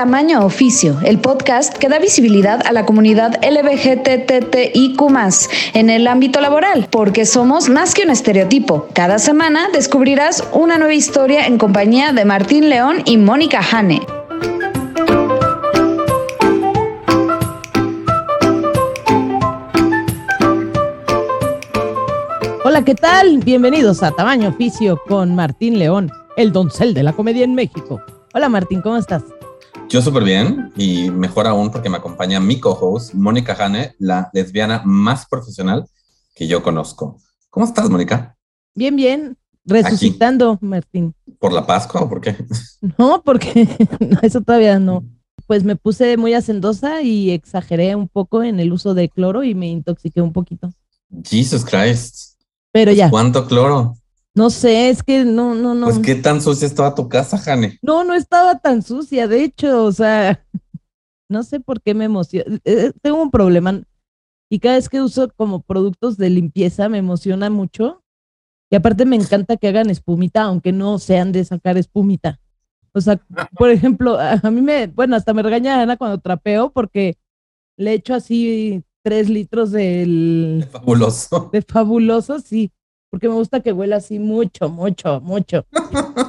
Tamaño Oficio, el podcast que da visibilidad a la comunidad LBGTTIQ en el ámbito laboral, porque somos más que un estereotipo. Cada semana descubrirás una nueva historia en compañía de Martín León y Mónica Hane. Hola, ¿qué tal? Bienvenidos a Tamaño Oficio con Martín León, el doncel de la comedia en México. Hola Martín, ¿cómo estás? Yo súper bien y mejor aún porque me acompaña mi co-host, Mónica Hane, la lesbiana más profesional que yo conozco. ¿Cómo estás, Mónica? Bien, bien. Resucitando, Martín. ¿Por la Pascua o por qué? No, porque eso todavía no. Pues me puse muy hacendosa y exageré un poco en el uso de cloro y me intoxiqué un poquito. Jesus Christ. Pero ya. ¿Cuánto cloro? No sé, es que no, no, no. Pues qué tan sucia estaba tu casa, Jane. No, no estaba tan sucia, de hecho, o sea, no sé por qué me emociona. Eh, tengo un problema y cada vez que uso como productos de limpieza me emociona mucho. Y aparte me encanta que hagan espumita, aunque no sean de sacar espumita. O sea, por ejemplo, a mí me, bueno, hasta me regaña Ana cuando trapeo porque le echo así tres litros del... De fabuloso. De fabuloso, sí porque me gusta que huela así mucho, mucho, mucho.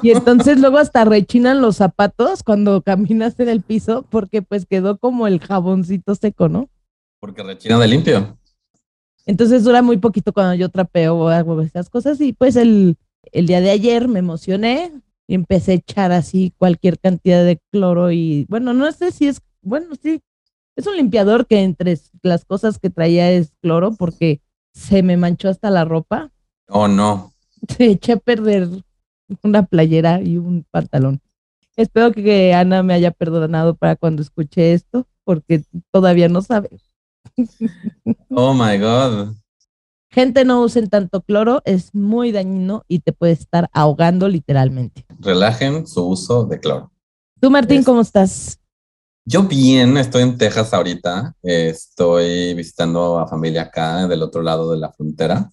Y entonces luego hasta rechinan los zapatos cuando caminas en el piso porque pues quedó como el jaboncito seco, ¿no? Porque rechina de limpio. Entonces dura muy poquito cuando yo trapeo o hago esas cosas y pues el, el día de ayer me emocioné y empecé a echar así cualquier cantidad de cloro y bueno, no sé si es, bueno, sí, es un limpiador que entre las cosas que traía es cloro porque se me manchó hasta la ropa Oh, no. Se eché a perder una playera y un pantalón. Espero que Ana me haya perdonado para cuando escuche esto, porque todavía no sabe. Oh my God. Gente, no usen tanto cloro, es muy dañino y te puede estar ahogando literalmente. Relajen su uso de cloro. Tú, Martín, ¿cómo estás? Yo bien, estoy en Texas ahorita. Estoy visitando a familia acá del otro lado de la frontera.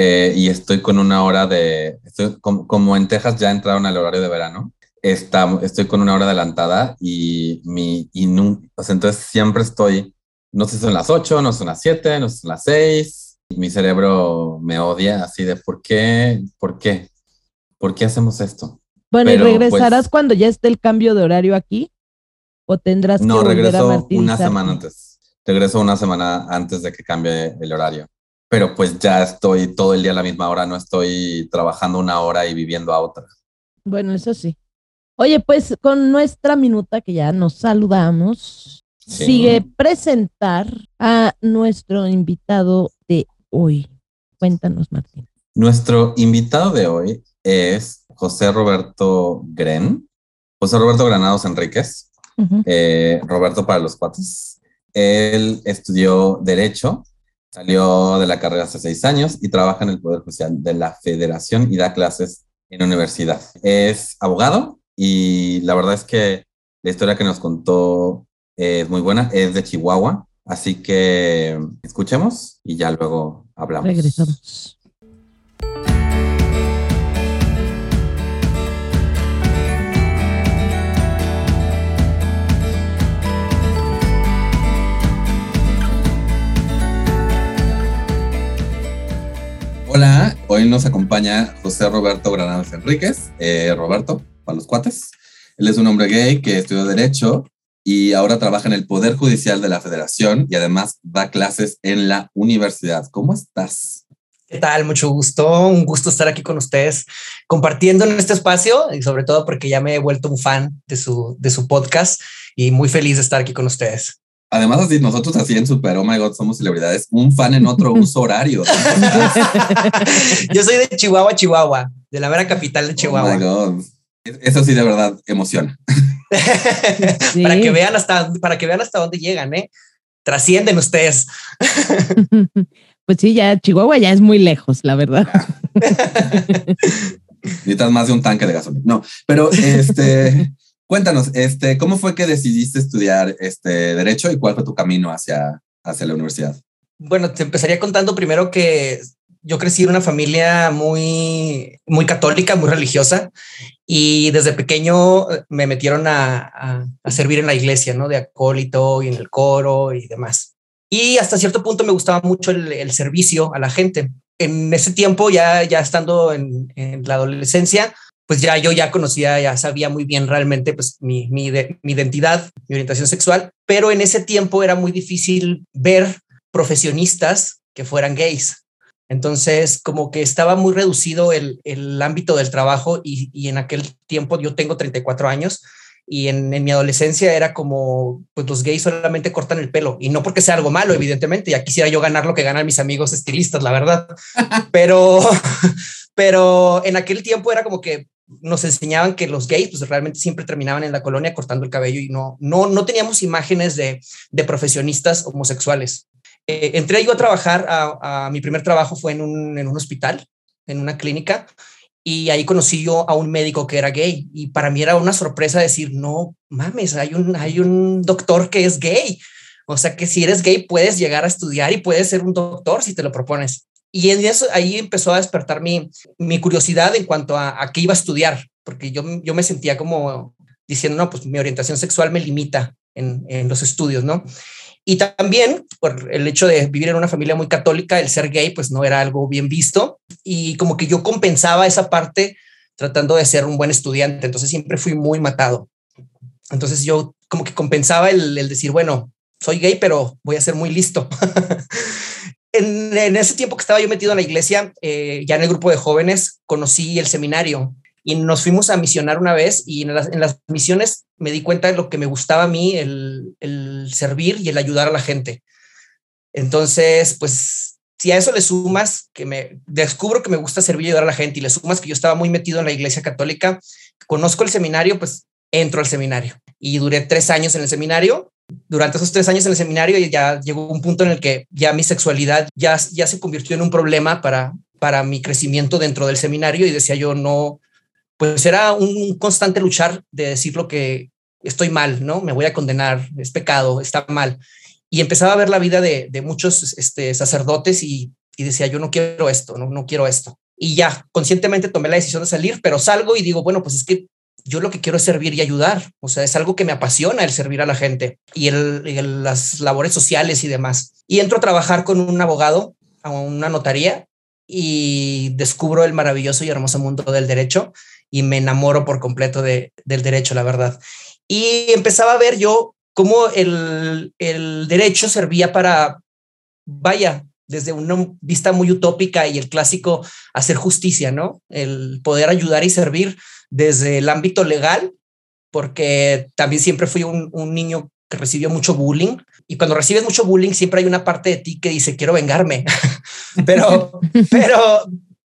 Eh, y estoy con una hora de, estoy como, en Texas ya entraron al horario de verano, está, estoy con una hora adelantada y mi, y o sea, entonces siempre estoy, no sé si son las 8, no son las 7, no son las 6, mi cerebro me odia así de ¿por qué? ¿Por qué? ¿Por qué hacemos esto? Bueno, ¿y regresarás pues cuando ya esté el cambio de horario aquí? ¿O tendrás que no, volver regreso una semana antes. Regreso una semana antes de que cambie el horario pero pues ya estoy todo el día a la misma hora, no estoy trabajando una hora y viviendo a otra. Bueno, eso sí. Oye, pues con nuestra minuta que ya nos saludamos, sigue presentar a nuestro invitado de hoy. Cuéntanos, Martín. Nuestro invitado de hoy es José Roberto Gren, José Roberto Granados Enríquez, eh, Roberto para los cuates. Él estudió Derecho Salió de la carrera hace seis años y trabaja en el Poder Judicial de la Federación y da clases en universidad. Es abogado y la verdad es que la historia que nos contó es muy buena, es de Chihuahua, así que escuchemos y ya luego hablamos. Regresamos. Hola, hoy nos acompaña José Roberto Granados Enríquez. Eh, Roberto, para los cuates. Él es un hombre gay que estudió Derecho y ahora trabaja en el Poder Judicial de la Federación y además da clases en la universidad. ¿Cómo estás? ¿Qué tal? Mucho gusto. Un gusto estar aquí con ustedes compartiendo en este espacio y sobre todo porque ya me he vuelto un fan de su, de su podcast y muy feliz de estar aquí con ustedes. Además, así nosotros así en Super, oh my God, somos celebridades, un fan en otro uso horario. Yo soy de Chihuahua, Chihuahua, de la vera capital de Chihuahua. Oh my God. Eso sí de verdad emociona. para que vean hasta para que vean hasta dónde llegan, ¿eh? Trascienden ustedes. pues sí, ya Chihuahua ya es muy lejos, la verdad. Necesitas más de un tanque de gasolina. No, pero este Cuéntanos, este, ¿cómo fue que decidiste estudiar este derecho y cuál fue tu camino hacia, hacia la universidad? Bueno, te empezaría contando primero que yo crecí en una familia muy, muy católica, muy religiosa, y desde pequeño eh, me metieron a, a, servir en la iglesia, ¿no? De acólito y en el coro y demás. Y hasta cierto punto me gustaba mucho el, el servicio a la gente. En ese tiempo, ya, ya estando en, en, la adolescencia, pues ya yo ya conocía, ya sabía muy bien realmente pues mi, mi, mi identidad, mi orientación sexual, pero en ese tiempo era muy difícil ver profesionistas que fueran gays. Entonces, como que estaba muy reducido el, el ámbito del trabajo y, y, en aquel tiempo yo tengo 34 años y en, en, mi adolescencia era como, pues los gays solamente cortan el pelo y no porque sea algo malo, evidentemente, ya quisiera yo ganar lo que ganan mis amigos estilistas, la verdad, pero, pero en aquel tiempo era como que nos enseñaban que los gays pues realmente siempre terminaban en la colonia cortando el cabello y no, no, no teníamos imágenes de, de profesionistas homosexuales. Eh, entré yo a trabajar, a, a, mi primer trabajo fue en un, en un hospital, en una clínica, y ahí conocí yo a un médico que era gay y para mí era una sorpresa decir, no mames, hay un, hay un doctor que es gay. O sea que si eres gay puedes llegar a estudiar y puedes ser un doctor si te lo propones. Y en eso ahí empezó a despertar mi, mi curiosidad en cuanto a, a qué iba a estudiar, porque yo, yo me sentía como diciendo, no, pues mi orientación sexual me limita en, en los estudios, ¿no? Y también por el hecho de vivir en una familia muy católica, el ser gay pues no era algo bien visto y como que yo compensaba esa parte tratando de ser un buen estudiante, entonces siempre fui muy matado. Entonces yo como que compensaba el, el decir, bueno, soy gay, pero voy a ser muy listo. en, ese tiempo que estaba yo metido en la iglesia, eh, ya en el grupo de jóvenes, conocí el seminario y nos fuimos a misionar una vez y en las, misiones me di cuenta de lo que me gustaba a mí, el, el, servir y el ayudar a la gente. Entonces, pues, si a eso le sumas que me descubro que me gusta servir y ayudar a la gente y le sumas que yo estaba muy metido en la iglesia católica, conozco el seminario, pues entro al seminario y duré tres años en el seminario. Durante esos tres años en el seminario ya llegó un punto en el que ya mi sexualidad ya, ya se convirtió en un problema para, para mi crecimiento dentro del seminario y decía yo, no, pues era un constante luchar de decir lo que estoy mal, ¿no? Me voy a condenar, es pecado, está mal. Y empezaba a ver la vida de, de muchos este, sacerdotes y, y, decía, yo no quiero esto, no, no quiero esto. Y ya, conscientemente tomé la decisión de salir, pero salgo y digo, bueno, pues es que yo lo que quiero es servir y ayudar. O sea, es algo que me apasiona el servir a la gente y las labores sociales y demás. Y entro a trabajar con un abogado a una notaría y descubro el maravilloso y hermoso mundo del derecho y me enamoro por completo de, del derecho, la verdad. Y empezaba a ver yo cómo el, el derecho servía para, vaya, desde una vista muy utópica y el clásico hacer justicia, ¿no? El poder ayudar y servir desde el ámbito legal, porque también siempre fui un, un niño que recibió mucho bullying y cuando recibes mucho bullying siempre hay una parte de ti que dice quiero vengarme pero pero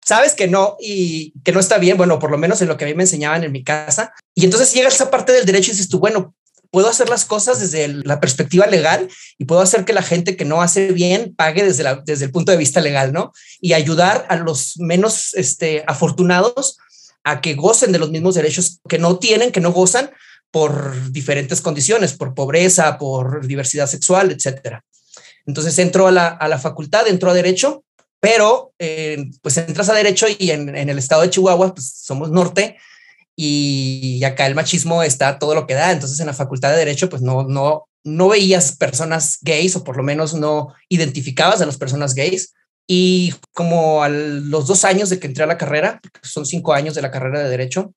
sabes que no y que no está bien, bueno, por lo menos en lo que a mí me enseñaban en mi casa. Y entonces llega esa parte del derecho y dices tú, bueno, puedo hacer las cosas desde la perspectiva legal y puedo hacer que la gente que no hace bien pague desde, la, desde el punto de vista legal, ¿no? Y ayudar a los menos este, afortunados a que gocen de los mismos derechos que no tienen, que no gozan por diferentes condiciones, por pobreza, por diversidad sexual, etcétera. Entonces entro a la, a la facultad, entro a derecho pero eh, pues entras a derecho y en, en, el estado de Chihuahua, pues somos norte y acá el machismo está todo lo que da. Entonces en la facultad de derecho, pues no, no, no veías personas gays o por lo menos no identificabas a las personas gays. Y como a los dos años de que entré a la carrera, son cinco años de la carrera de derecho,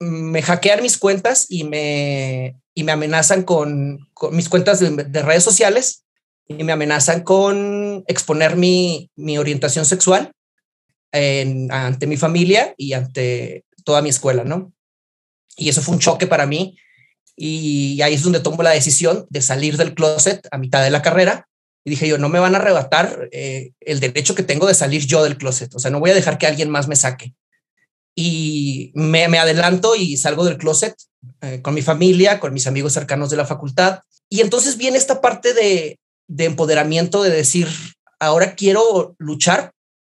me hackean mis cuentas y me, y me amenazan con, con mis cuentas de, de redes sociales y me amenazan con exponer mi, mi orientación sexual ante mi familia y ante toda mi escuela, ¿no? Y eso fue un choque para mí y ahí es donde tomo la decisión de salir del closet a mitad de la carrera y dije yo, no me van a arrebatar eh, el derecho que tengo de salir yo del closet, o sea, no voy a dejar que alguien más me saque. Y me, adelanto y salgo del closet eh, con mi familia, con mis amigos cercanos de la facultad. Y entonces viene esta parte de, de empoderamiento de decir, ahora quiero luchar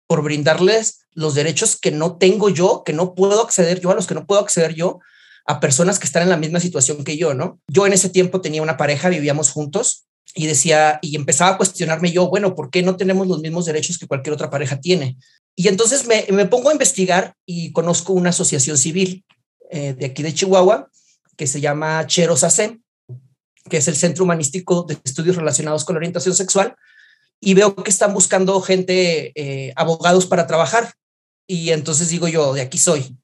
por brindarles los derechos que no tengo yo, que no puedo acceder yo, a los que no puedo acceder yo, a personas que están en la misma situación que yo, ¿no? Yo en ese tiempo tenía una pareja, vivíamos juntos y decía, y empezaba a cuestionarme yo, bueno, ¿por qué no tenemos los mismos derechos que cualquier otra pareja tiene? Y entonces me, me pongo a investigar y conozco una asociación civil eh, de aquí de Chihuahua que se llama Cheros AC, que es el Centro Humanístico de Estudios Relacionados con la Orientación Sexual, y veo que están buscando gente, eh, abogados para trabajar. Y entonces digo yo, de aquí soy.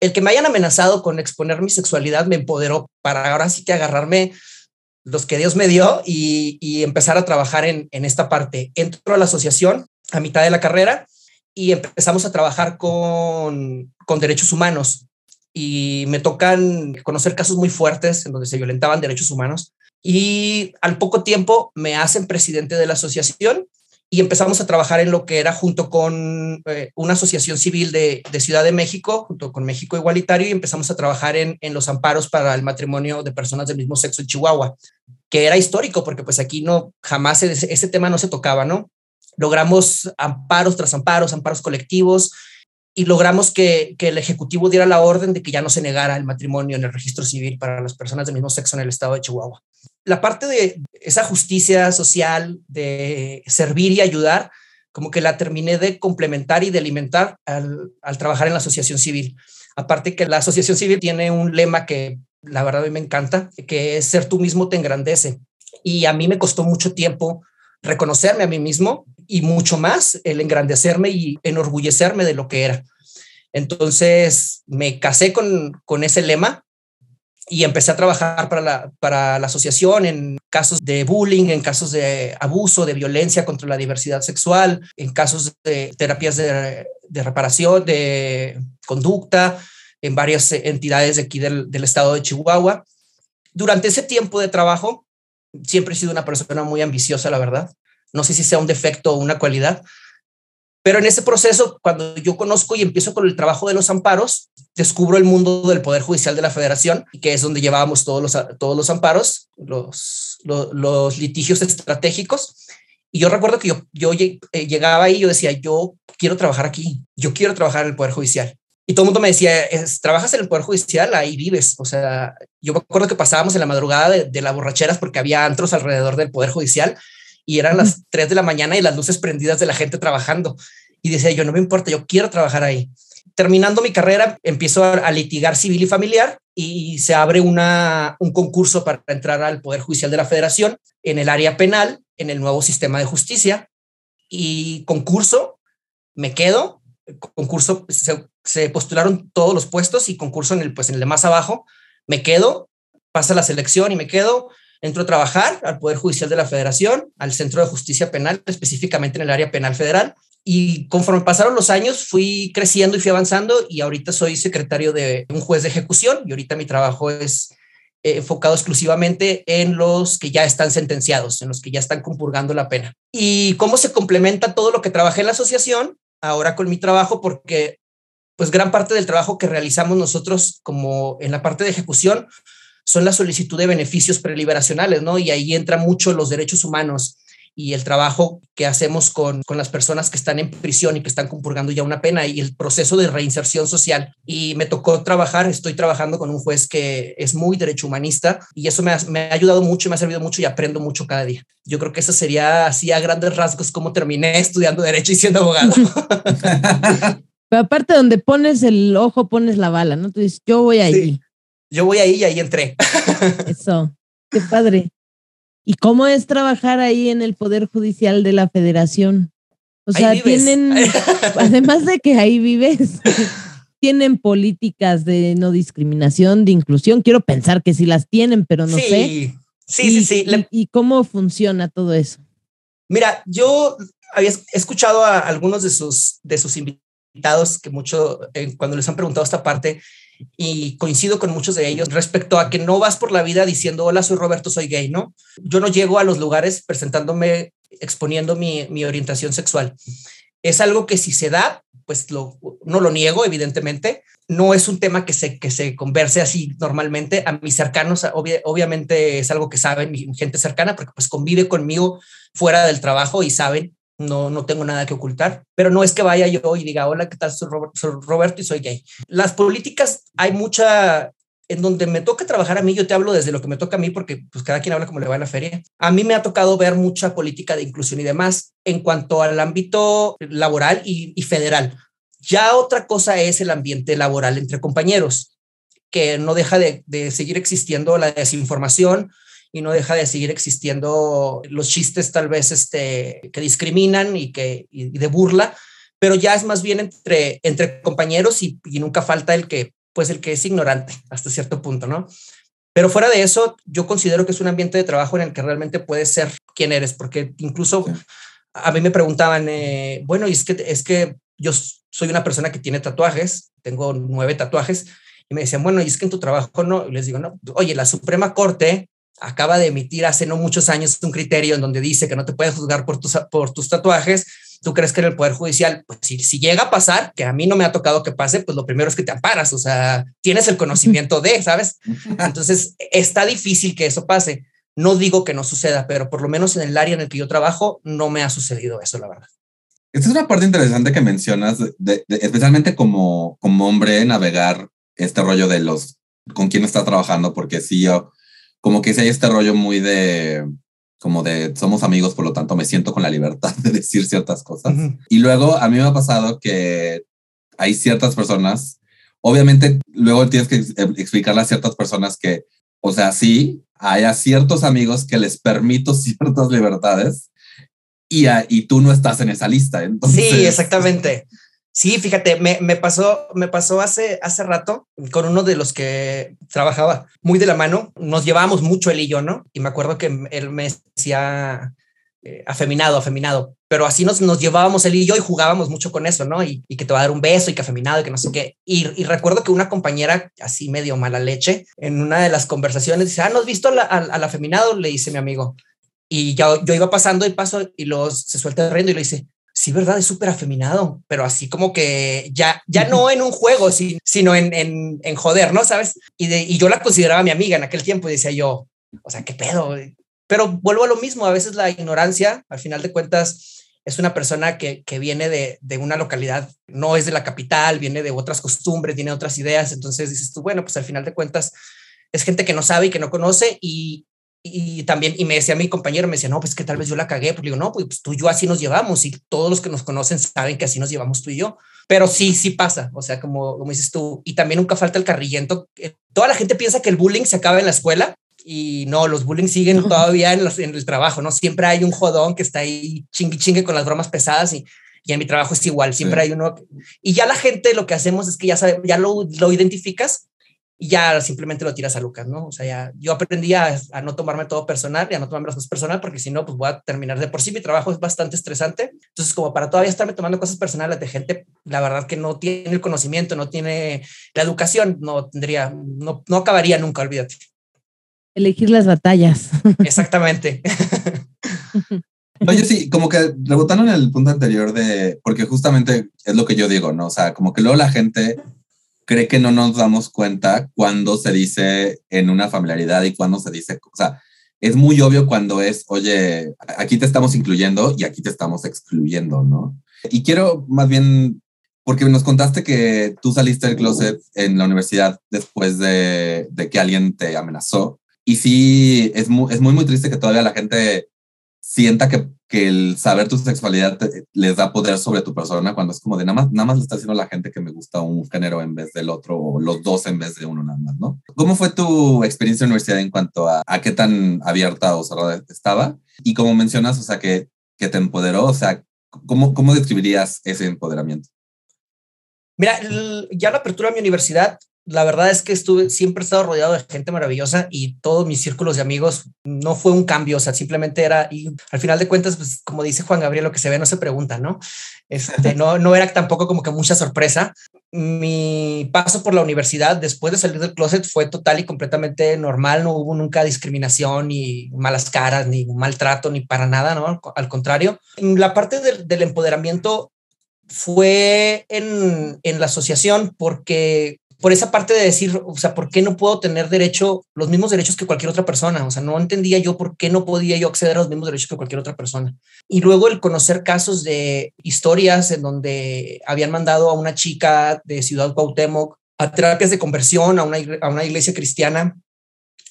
El que me hayan amenazado con exponer mi sexualidad me empoderó para ahora sí que agarrarme los que Dios me dio y, empezar a trabajar en, en, esta parte. Entro a la asociación a mitad de la carrera y empezamos a trabajar con, con derechos humanos y me tocan conocer casos muy fuertes en donde se violentaban derechos humanos y al poco tiempo me hacen presidente de la asociación y empezamos a trabajar en lo que era junto con eh, una asociación civil de, de, Ciudad de México, junto con México Igualitario, y empezamos a trabajar en, en, los amparos para el matrimonio de personas del mismo sexo en Chihuahua, que era histórico porque pues aquí no, jamás ese, ese tema no se tocaba, ¿no? Logramos amparos tras amparos, amparos colectivos, y logramos que, que, el Ejecutivo diera la orden de que ya no se negara el matrimonio en el registro civil para las personas del mismo sexo en el estado de Chihuahua. La parte de esa justicia social, de servir y ayudar, como que la terminé de complementar y de alimentar al, al trabajar en la asociación civil. Aparte que la asociación civil tiene un lema que la verdad a me encanta, que es ser tú mismo te engrandece. Y a mí me costó mucho tiempo reconocerme a mí mismo y mucho más el engrandecerme y enorgullecerme de lo que era. Entonces me casé con, con ese lema y empecé a trabajar para la, para la asociación en casos de bullying, en casos de abuso, de violencia contra la diversidad sexual, en casos de terapias de, de reparación, de conducta, en varias entidades de aquí del, del estado de Chihuahua. Durante ese tiempo de trabajo, siempre he sido una persona muy ambiciosa, la verdad. No sé si sea un defecto o una cualidad, pero en ese proceso, cuando yo conozco y empiezo con el trabajo de los amparos, descubro el mundo del Poder Judicial de la Federación, que es donde llevábamos todos los, todos los amparos, los, litigios estratégicos. Y yo recuerdo que yo, yo eh, llegaba ahí y yo decía, yo quiero trabajar aquí, yo quiero trabajar en el Poder Judicial. Y todo el mundo me decía, trabajas en el Poder Judicial, ahí vives. O sea, yo me acuerdo que pasábamos en la madrugada de, de las borracheras porque había antros alrededor del Poder Judicial y eran las 3 de la mañana y las luces prendidas de la gente trabajando. Y decía, yo no me importa, yo quiero trabajar ahí. Terminando mi carrera, empiezo a, litigar civil y familiar y se abre una, un concurso para entrar al Poder Judicial de la Federación en el área penal, en el nuevo sistema de justicia. Y concurso, me quedo, concurso, se, se, postularon todos los puestos y concurso en el, pues en el de más abajo, me quedo, pasa la selección y me quedo, entro a trabajar al Poder Judicial de la Federación, al Centro de Justicia Penal, específicamente en el área penal federal. Y conforme pasaron los años, fui creciendo y fui avanzando y ahorita soy secretario de un juez de ejecución y ahorita mi trabajo es eh, enfocado exclusivamente en los que ya están sentenciados, en los que ya están compurgando la pena. ¿Y cómo se complementa todo lo que trabajé en la asociación? ahora con mi trabajo porque pues gran parte del trabajo que realizamos nosotros como en la parte de ejecución son la solicitud de beneficios preliberacionales, ¿no? Y ahí entra mucho los derechos humanos y el trabajo que hacemos con, con las personas que están en prisión y que están compurgando ya una pena y el proceso de reinserción social. Y me tocó trabajar, estoy trabajando con un juez que es muy derecho humanista y eso me ha, me ha ayudado mucho, me ha servido mucho y aprendo mucho cada día. Yo creo que eso sería así a grandes rasgos como terminé estudiando derecho y siendo abogado. Pero aparte donde pones el ojo, pones la bala, ¿no? Entonces yo voy ahí. Sí, yo voy ahí y ahí entré. Eso, qué padre. ¿Y cómo es trabajar ahí en el Poder Judicial de la Federación? O sea, tienen, además de que ahí vives, tienen políticas de no discriminación, de inclusión. Quiero pensar que sí las tienen, pero no sí, sé. Sí, y, sí, sí. Y, y, cómo funciona todo eso? Mira, yo había escuchado a algunos de sus, de sus invitados que mucho, eh, cuando les han preguntado esta parte, y coincido con muchos de ellos respecto a que no vas por la vida diciendo, hola, soy Roberto, soy gay, ¿no? Yo no llego a los lugares presentándome, exponiendo mi, mi orientación sexual. Es algo que si se da, pues lo, no lo niego, evidentemente. No es un tema que se, que se converse así normalmente. A mis cercanos, obvia, obviamente es algo que saben mi gente cercana, porque pues convive conmigo fuera del trabajo y saben no, no tengo nada que ocultar, pero no es que vaya yo y diga, hola, ¿qué tal? Soy, Robert, Roberto y soy gay. Las políticas, hay mucha en donde me toca trabajar a mí, yo te hablo desde lo que me toca a mí, porque pues cada quien habla como le va en la feria. A mí me ha tocado ver mucha política de inclusión y demás en cuanto al ámbito laboral y, y federal. Ya otra cosa es el ambiente laboral entre compañeros, que no deja de, de seguir existiendo la desinformación, y no deja de seguir existiendo los chistes tal vez este, que discriminan y, que, y de burla, pero ya es más bien entre, entre compañeros y, y, nunca falta el que, pues el que es ignorante hasta cierto punto, ¿no? Pero fuera de eso, yo considero que es un ambiente de trabajo en el que realmente puedes ser quien eres, porque incluso a mí me preguntaban, eh, bueno, y es que, es que yo soy una persona que tiene tatuajes, tengo nueve tatuajes, y me decían, bueno, y es que en tu trabajo no, y les digo, no, oye, la Suprema Corte acaba de emitir hace no muchos años un criterio en donde dice que no te puedes juzgar por tus, por tus tatuajes. ¿Tú crees que en el Poder Judicial, pues si, si, llega a pasar, que a mí no me ha tocado que pase, pues lo primero es que te amparas, o sea, tienes el conocimiento de, ¿sabes? Entonces, está difícil que eso pase. No digo que no suceda, pero por lo menos en el área en el que yo trabajo, no me ha sucedido eso, la verdad. Esta es una parte interesante que mencionas, de, de, especialmente como, como hombre, navegar este rollo de los con quién está trabajando, porque sí, yo como que si hay este rollo muy de como de somos amigos, por lo tanto me siento con la libertad de decir ciertas cosas. Uh -huh. Y luego a mí me ha pasado que hay ciertas personas, obviamente luego tienes que explicarle a ciertas personas que, o sea, sí, hay a ciertos amigos que les permito ciertas libertades y, a, y tú no estás en esa lista. Entonces... Sí, exactamente. Sí, fíjate, me, me, pasó, me pasó hace, hace rato con uno de los que trabajaba muy de la mano. Nos llevábamos mucho él y yo, ¿no? Y me acuerdo que él me decía eh, afeminado, afeminado, pero así nos, nos llevábamos él y yo y jugábamos mucho con eso, ¿no? Y, y que te va a dar un beso y que afeminado y que no sé qué. Y, y, recuerdo que una compañera así medio mala leche en una de las conversaciones dice, ah, ¿no has visto al, afeminado? Le dice mi amigo. Y yo, yo iba pasando y paso y los, se suelta riendo y le dice, sí, verdad, es súper afeminado, pero así como que ya, ya no en un juego, sino en, en, en joder, ¿no? ¿Sabes? Y, de, y yo la consideraba mi amiga en aquel tiempo y decía yo, o sea, ¿qué pedo? Pero vuelvo a lo mismo, a veces la ignorancia, al final de cuentas, es una persona que, que viene de, de, una localidad, no es de la capital, viene de otras costumbres, tiene otras ideas, entonces dices tú, bueno, pues al final de cuentas es gente que no sabe y que no conoce y, y también, y me decía mi compañero, me decía, no, pues que tal vez yo la cagué, pues digo, no, pues tú y yo así nos llevamos y todos los que nos conocen saben que así nos llevamos tú y yo, pero sí, sí pasa, o sea, como, como dices tú, y también nunca falta el carrillento, toda la gente piensa que el bullying se acaba en la escuela y no, los bullying siguen todavía en, los, en el trabajo, ¿no? Siempre hay un jodón que está ahí chingue chingue con las bromas pesadas y, y en mi trabajo es igual, siempre sí. hay uno, y ya la gente lo que hacemos es que ya sabe, ya lo, lo identificas y ya simplemente lo tiras a Lucas, ¿no? O sea, ya yo aprendí a, a, no tomarme todo personal y a no tomarme las cosas personal porque si no, pues voy a terminar de por sí. Mi trabajo es bastante estresante. Entonces, como para todavía estarme tomando cosas personales de gente, la verdad que no tiene el conocimiento, no tiene la educación, no tendría, no, no acabaría nunca, olvídate. Elegir las batallas. Exactamente. Oye, sí, como que rebotando en el punto anterior de, porque justamente es lo que yo digo, ¿no? O sea, como que luego la gente cree que no nos damos cuenta cuando se dice en una familiaridad y cuando se dice, o sea, es muy obvio cuando es, oye, aquí te estamos incluyendo y aquí te estamos excluyendo, ¿no? Y quiero más bien, porque nos contaste que tú saliste del closet en la universidad después de, de que alguien te amenazó. Y sí, es muy, es muy, muy triste que todavía la gente sienta que, que el saber tu sexualidad te, les da poder sobre tu persona cuando es como de nada más, nada más le está haciendo la gente que me gusta un género en vez del otro o los dos en vez de uno nada más, ¿no? ¿Cómo fue tu experiencia en la universidad en cuanto a, a qué tan abierta o cerrada estaba? Y como mencionas, o sea, que, que te empoderó, o sea, ¿cómo, ¿cómo describirías ese empoderamiento? Mira, ya la apertura de mi universidad la verdad es que estuve, siempre he estado rodeado de gente maravillosa y todos mis círculos de amigos no fue un cambio, o sea, simplemente era, y al final de cuentas, pues como dice Juan Gabriel, lo que se ve no se pregunta, ¿no? Este, no, no era tampoco como que mucha sorpresa. Mi paso por la universidad después de salir del closet fue total y completamente normal, no hubo nunca discriminación, ni malas caras, ni maltrato, ni para nada, ¿no? Al contrario, la parte del, del empoderamiento fue en, en la asociación porque por esa parte de decir, o sea, ¿por qué no puedo tener derecho, los mismos derechos que cualquier otra persona? O sea, no entendía yo por qué no podía yo acceder a los mismos derechos que cualquier otra persona. Y luego el conocer casos de historias en donde habían mandado a una chica de Ciudad Cuauhtémoc a terapias de conversión, a una, a una iglesia cristiana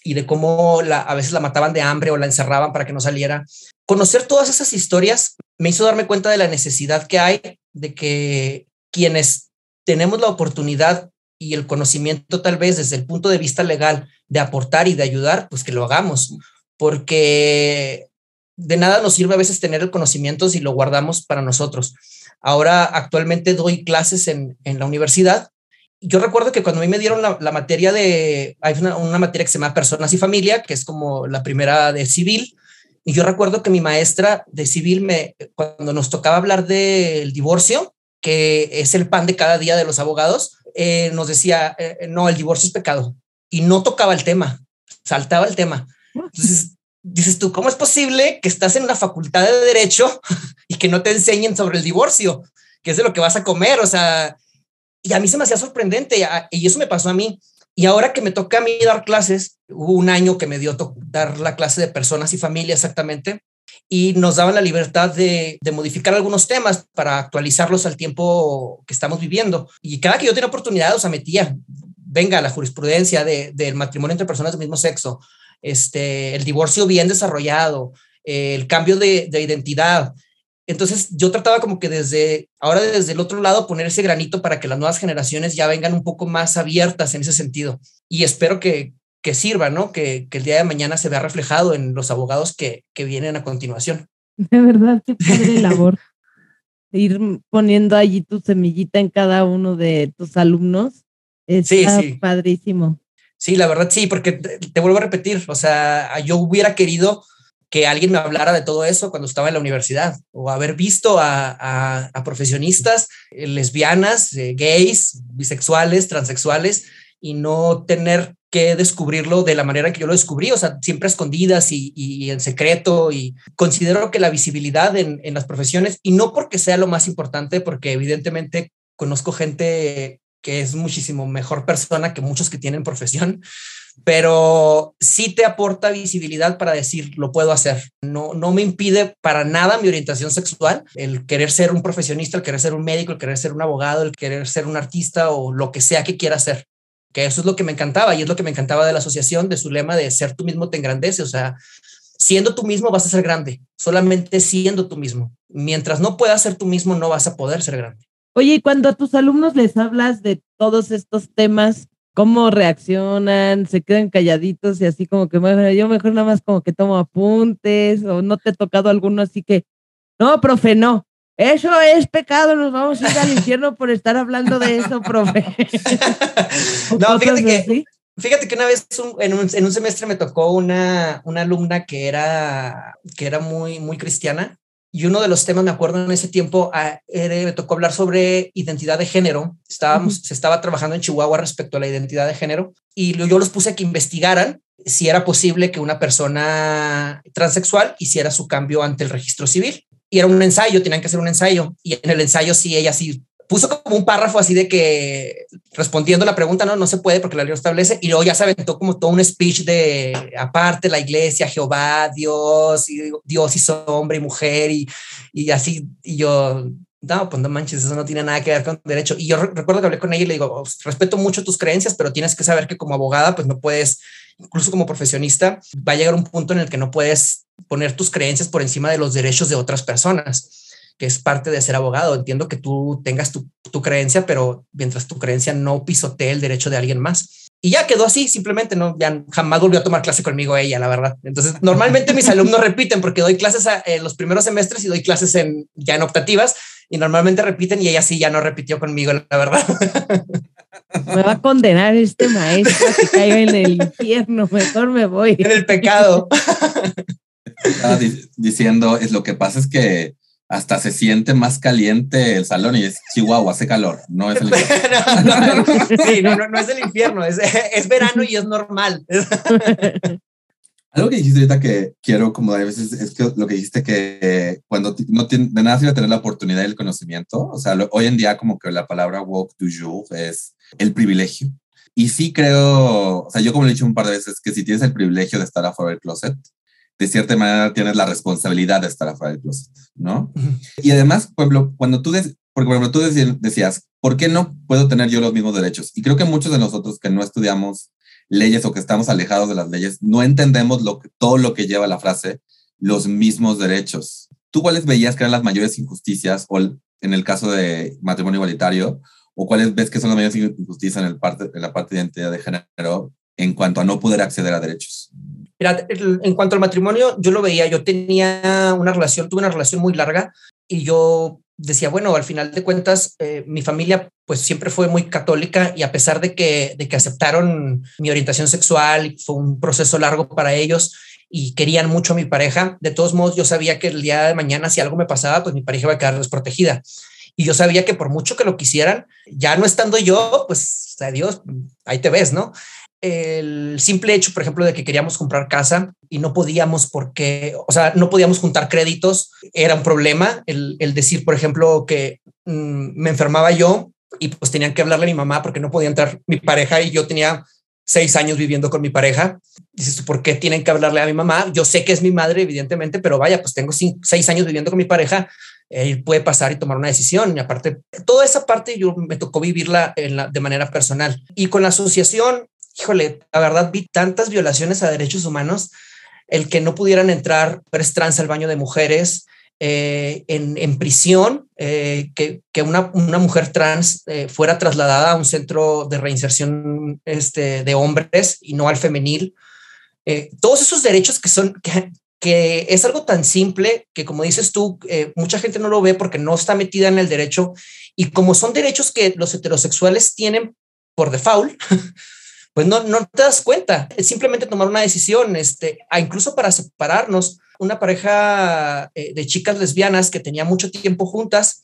y de cómo a veces la mataban de hambre o la encerraban para que no saliera. Conocer todas esas historias me hizo darme cuenta de la necesidad que hay de que quienes tenemos la oportunidad y el conocimiento tal vez desde el punto de vista legal de aportar y de ayudar, pues que lo hagamos, porque de nada nos sirve a veces tener el conocimiento si lo guardamos para nosotros. Ahora actualmente doy clases en, en la universidad. Yo recuerdo que cuando a mí me dieron la, la materia de, hay una, una, materia que se llama Personas y Familia, que es como la primera de civil, y yo recuerdo que mi maestra de civil, me, cuando nos tocaba hablar del divorcio, que es el pan de cada día de los abogados, eh, nos decía, eh, no, el divorcio es pecado. Y no tocaba el tema, saltaba el tema. Entonces, dices tú, ¿cómo es posible que estás en una facultad de derecho y que no te enseñen sobre el divorcio? Que es de lo que vas a comer, o sea, y a mí se me hacía sorprendente y eso me pasó a mí. Y ahora que me toca a mí dar clases, hubo un año que me dio dar la clase de personas y familia exactamente, y nos daban la libertad de, de, modificar algunos temas para actualizarlos al tiempo que estamos viviendo. Y cada que yo tenía oportunidad, o sea, metía, venga, la jurisprudencia de, del matrimonio entre personas del mismo sexo, este, el divorcio bien desarrollado, eh, el cambio de, de, identidad. Entonces yo trataba como que desde ahora desde el otro lado poner ese granito para que las nuevas generaciones ya vengan un poco más abiertas en ese sentido. Y espero que, que sirva, ¿no? Que, que, el día de mañana se vea reflejado en los abogados que, que vienen a continuación. De verdad, qué padre labor. Ir poniendo allí tu semillita en cada uno de tus alumnos. Está sí, sí. padrísimo. Sí, la verdad sí, porque te, te, vuelvo a repetir, o sea, yo hubiera querido que alguien me hablara de todo eso cuando estaba en la universidad o haber visto a, a, a profesionistas eh, lesbianas, eh, gays, bisexuales, transexuales y no tener que descubrirlo de la manera que yo lo descubrí, o sea, siempre escondidas y, y en secreto. Y considero que la visibilidad en, en, las profesiones, y no porque sea lo más importante, porque evidentemente conozco gente que es muchísimo mejor persona que muchos que tienen profesión, pero sí te aporta visibilidad para decir, lo puedo hacer. No, no me impide para nada mi orientación sexual, el querer ser un profesionista, el querer ser un médico, el querer ser un abogado, el querer ser un artista o lo que sea que quiera hacer que eso es lo que me encantaba y es lo que me encantaba de la asociación, de su lema de ser tú mismo te engrandece, o sea, siendo tú mismo vas a ser grande, solamente siendo tú mismo. Mientras no puedas ser tú mismo, no vas a poder ser grande. Oye, y cuando a tus alumnos les hablas de todos estos temas, ¿cómo reaccionan? ¿Se quedan calladitos y así como que, yo mejor nada más como que tomo apuntes o no te he tocado alguno así que, no, profe, no, eso es pecado, nos vamos a ir al infierno por estar hablando de eso, profe. no, fíjate que, fíjate que una vez un, en, un, en, un, semestre me tocó una, una alumna que era, que era muy, muy cristiana y uno de los temas, me acuerdo en ese tiempo, a, era, me tocó hablar sobre identidad de género. Estábamos, uh -huh. Se estaba trabajando en Chihuahua respecto a la identidad de género y yo los puse a que investigaran si era posible que una persona transexual hiciera su cambio ante el registro civil y era un ensayo, tenían que hacer un ensayo. Y en el ensayo sí, ella sí puso como un párrafo así de que respondiendo la pregunta, no, no se puede porque la ley establece. Y luego ya se aventó como todo un speech de aparte la iglesia, Jehová, Dios, y Dios hizo hombre y mujer y, y así. Y yo, no, pues no manches, eso no tiene nada que ver con derecho. Y yo recuerdo que hablé con ella y le digo, respeto mucho tus creencias, pero tienes que saber que como abogada, pues no puedes, incluso como profesionista, va a llegar un punto en el que no puedes poner tus creencias por encima de los derechos de otras personas, que es parte de ser abogado. Entiendo que tú tengas tu, tu creencia, pero mientras tu creencia no pisotee el derecho de alguien más. Y ya quedó así, simplemente no, ya jamás volvió a tomar clase conmigo ella, la verdad. Entonces, normalmente mis alumnos repiten porque doy clases a, en los primeros semestres y doy clases en, ya en optativas y normalmente repiten y ella sí ya no repitió conmigo, la verdad. Me va a condenar este maestro que caiga en el infierno, mejor me voy. En el pecado. Estaba diciendo, es lo que pasa es que hasta se siente más caliente el salón y es Chihuahua, hace calor, no es el infierno. no, no, sí, no, no, es el infierno, es, es verano y es normal. Algo que dijiste ahorita que quiero como a veces es que lo que dijiste que cuando no tiene, de nada sirve tener la oportunidad y el conocimiento, o sea, lo, hoy en día como que la palabra walk du jour es el privilegio. Y sí creo, o sea, yo como le he dicho un par de veces, que si tienes el privilegio de estar afuera del closet, de cierta manera tienes la responsabilidad de estar afuera del closet, ¿no? Uh -huh. Y además, pueblo, cuando tú des, porque por ejemplo tú decías, ¿por qué no puedo tener yo los mismos derechos? Y creo que muchos de nosotros que no estudiamos leyes o que estamos alejados de las leyes, no entendemos lo que, todo lo que lleva la frase los mismos derechos. ¿Tú cuáles veías que eran las mayores injusticias o en el caso de matrimonio igualitario o cuáles ves que son las mayores injusticias en, el parte, en la parte de identidad de género en cuanto a no poder acceder a derechos? En cuanto al matrimonio, yo lo veía, yo tenía una relación, tuve una relación muy larga y yo decía, bueno, al final de cuentas, eh, mi familia pues siempre fue muy católica y a pesar de que, de que aceptaron mi orientación sexual, fue un proceso largo para ellos y querían mucho a mi pareja, de todos modos yo sabía que el día de mañana si algo me pasaba, pues mi pareja iba a quedar desprotegida. Y yo sabía que por mucho que lo quisieran, ya no estando yo, pues adiós, ahí te ves, ¿no? El simple hecho, por ejemplo, de que queríamos comprar casa y no podíamos porque, o sea, no podíamos juntar créditos, era un problema. El, decir, por ejemplo, que mm, me enfermaba yo y pues tenían que hablarle a mi mamá porque no podía entrar mi pareja y yo tenía seis años viviendo con mi pareja. Dices, ¿por qué tienen que hablarle a mi mamá? Yo sé que es mi madre, evidentemente, pero vaya, pues tengo seis años viviendo con mi pareja. Él puede pasar y tomar una decisión. Y aparte, toda esa parte yo me tocó vivirla de manera personal. Y con la asociación, híjole, la verdad vi tantas violaciones a derechos humanos, el que no pudieran entrar hombres trans al baño de mujeres, eh, en, prisión, eh, que, una, mujer trans eh, fuera trasladada a un centro de reinserción este, de hombres y no al femenil. todos esos derechos que son, que, que, es algo tan simple que como dices tú, mucha gente no lo ve porque no está metida en el derecho y como son derechos que los heterosexuales tienen por default, pues no, no te das cuenta. Es simplemente tomar una decisión, este, incluso para separarnos. Una pareja eh, de chicas lesbianas que tenía mucho tiempo juntas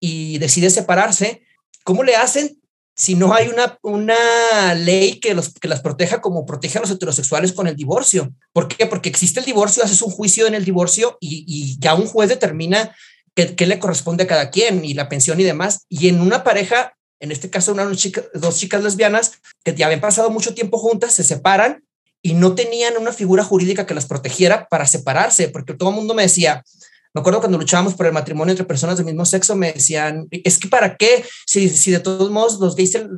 y decide separarse, ¿cómo le hacen si no hay una, una ley que, los, que las proteja como protege a los heterosexuales con el divorcio? ¿Por qué? Porque existe el divorcio, haces un juicio en el divorcio y, y ya un juez determina qué, qué, le corresponde a cada quien y la pensión y demás. Y en una pareja en este caso una dos chicas lesbianas que ya habían pasado mucho tiempo juntas, se separan y no tenían una figura jurídica que las protegiera para separarse, porque todo el mundo me decía, me acuerdo cuando luchábamos por el matrimonio entre personas del mismo sexo, me decían, es que para qué, si, de todos modos los gays se,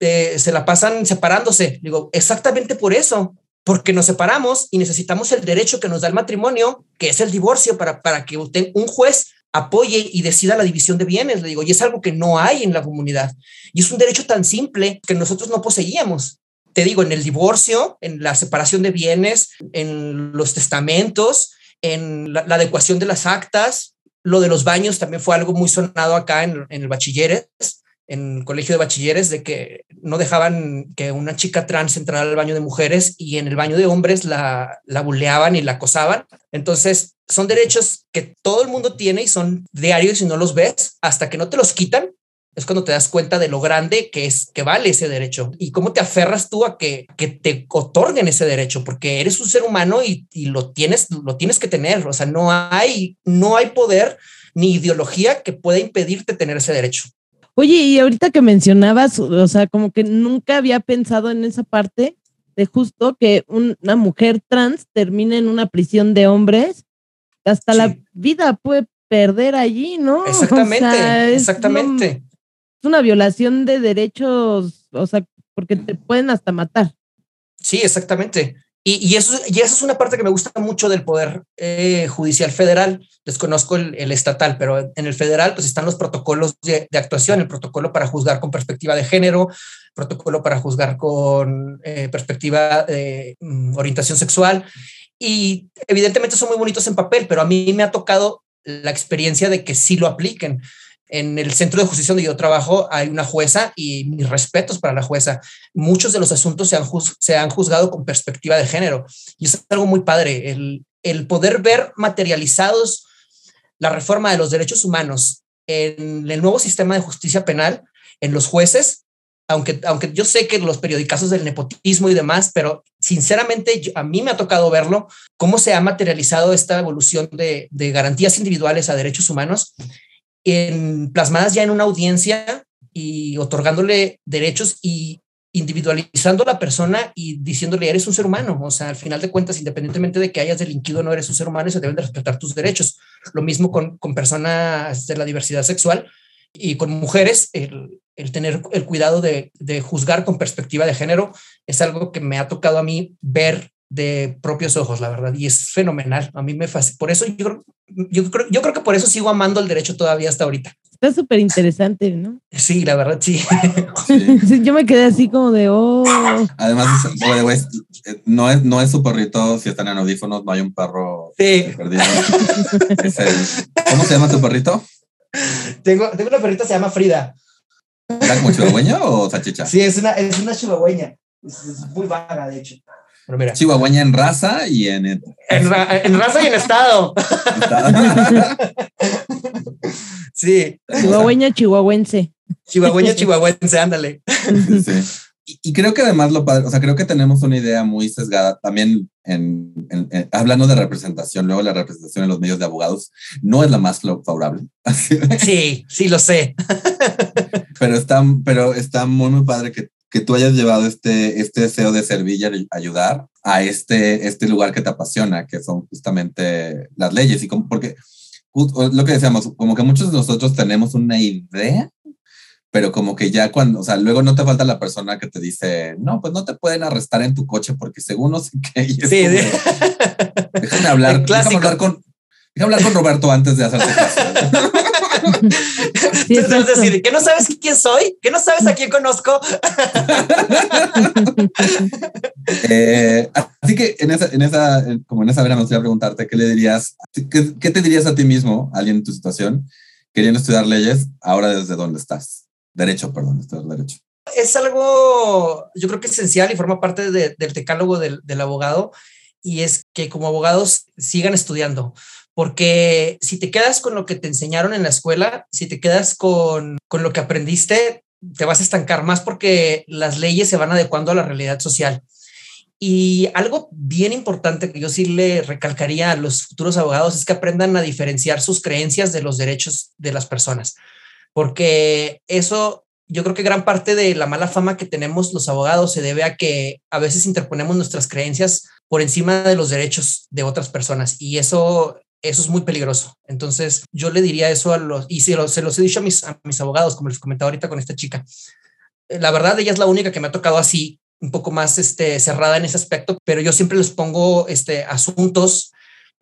eh, se la pasan separándose. Digo, exactamente por eso, porque nos separamos y necesitamos el derecho que nos da el matrimonio, que es el divorcio, para, para que un juez apoye y decida la división de bienes, le digo, y es algo que no hay en la comunidad. Y es un derecho tan simple que nosotros no poseíamos. Te digo, en el divorcio, en la separación de bienes, en los testamentos, en la, adecuación de las actas, lo de los baños también fue algo muy sonado acá en, en el bachilleres, en el colegio de bachilleres, de que no dejaban que una chica trans entrara al baño de mujeres y en el baño de hombres la, la buleaban y la acosaban. Entonces, son derechos que todo el mundo tiene y son diarios y no los ves hasta que no te los quitan. Es cuando te das cuenta de lo grande que es que vale ese derecho y cómo te aferras tú a que, que te otorguen ese derecho, porque eres un ser humano y, y lo tienes, lo tienes que tener. O sea, no hay, no hay poder ni ideología que pueda impedirte tener ese derecho. Oye, y ahorita que mencionabas, o sea, como que nunca había pensado en esa parte de justo que una mujer trans termine en una prisión de hombres hasta la vida puede perder allí, ¿no? Exactamente, exactamente. es una violación de derechos, o sea, porque te pueden hasta matar. Sí, exactamente. Y, eso, y eso es una parte que me gusta mucho del Poder eh, Judicial Federal. Desconozco el, estatal, pero en el federal pues están los protocolos de, actuación, el protocolo para juzgar con perspectiva de género, protocolo para juzgar con eh, perspectiva de mm, orientación sexual y evidentemente son muy bonitos en papel, pero a mí me ha tocado la experiencia de que sí lo apliquen. En el centro de justicia donde yo trabajo hay una jueza y mis respetos para la jueza. Muchos de los asuntos se han, se han juzgado con perspectiva de género y es algo muy padre, el, el poder ver materializados la reforma de los derechos humanos en el nuevo sistema de justicia penal, en los jueces, aunque, aunque yo sé que los periodicazos del nepotismo y demás, pero sinceramente a mí me ha tocado verlo, cómo se ha materializado esta evolución de, de garantías individuales a derechos humanos, en, plasmadas ya en una audiencia y otorgándole derechos y individualizando a la persona y diciéndole, eres un ser humano. O sea, al final de cuentas, independientemente de que hayas delinquido, no eres un ser humano se deben de respetar tus derechos. Lo mismo con, con personas de la diversidad sexual y con mujeres, el, el tener el cuidado de, de, juzgar con perspectiva de género es algo que me ha tocado a mí ver de propios ojos, la verdad, y es fenomenal. A mí me fascina. Por eso yo, yo, creo, yo creo que por eso sigo amando el derecho todavía hasta ahorita. Está súper interesante, ¿no? Sí, la verdad, sí. sí. Yo me quedé así como de, oh. Además, no es, no es su perrito, si están en audífonos, no hay un perro sí. perdido. es el, ¿Cómo se llama tu perrito? Tengo, tengo una perrita, se llama Frida. ¿Era como chihuahueña o salchicha? Sí, es una, es una chihuahueña. Es, es muy vaga, de hecho. Pero mira. Chihuahueña en raza y en... En, en raza y en estado. sí. Chihuahueña chihuahuense. Chihuahueña chihuahuense, ándale. Sí. Y, y, creo que además lo padre, o sea, creo que tenemos una idea muy sesgada también en, en, en, hablando de representación, luego la representación en los medios de abogados no es la más favorable. Sí, sí lo sé. Pero está, pero está muy, muy padre que que tú hayas llevado este, este deseo de servir y ayudar a este, este lugar que te apasiona, que son justamente las leyes. Y como, porque lo que decíamos, como que muchos de nosotros tenemos una idea, pero como que ya cuando, o sea, luego no te falta la persona que te dice, no, pues no te pueden arrestar en tu coche porque según no sé qué. Y sí, como, sí. Déjame hablar, déjame hablar, con, déjame hablar con Roberto antes de hacerte caso. Sí, Entonces, es decir, ¿que no sabes quién soy? ¿Que no sabes a quién conozco? eh, así que en esa, en esa, como en esa vena me gustaría preguntarte, ¿qué le dirías, qué, qué, te dirías a ti mismo, a alguien en tu situación, queriendo estudiar leyes, ahora desde dónde estás? Derecho, perdón, estudiar derecho. Es algo, yo creo que esencial y forma parte de, del decálogo del, del abogado, y es que como abogados sigan estudiando porque si te quedas con lo que te enseñaron en la escuela, si te quedas con, con lo que aprendiste, te vas a estancar más porque las leyes se van adecuando a la realidad social. Y algo bien importante que yo sí le recalcaría a los futuros abogados es que aprendan a diferenciar sus creencias de los derechos de las personas, porque eso yo creo que gran parte de la mala fama que tenemos los abogados se debe a que a veces interponemos nuestras creencias por encima de los derechos de otras personas y eso eso es muy peligroso. Entonces, yo le diría eso a los, y se los, se los he dicho a mis, a mis abogados, como les comentaba ahorita con esta chica. La verdad, ella es la única que me ha tocado así, un poco más este, cerrada en ese aspecto, pero yo siempre les pongo este, asuntos,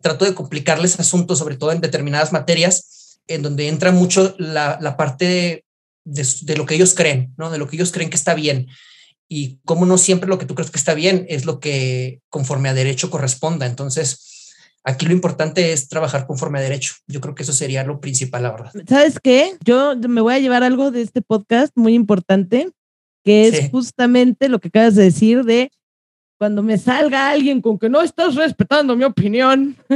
trato de complicarles asuntos, sobre todo en determinadas materias, en donde entra mucho la, la parte de, de, de lo que ellos creen, ¿no? De lo que ellos creen que está bien y cómo no siempre lo que tú crees que está bien es lo que conforme a derecho corresponda. Entonces, Aquí lo importante es trabajar conforme a derecho. Yo creo que eso sería lo principal, la verdad. ¿Sabes qué? Yo me voy a llevar algo de este podcast muy importante, que es sí. justamente lo que acabas de decir de cuando me salga alguien con que no estás respetando mi opinión.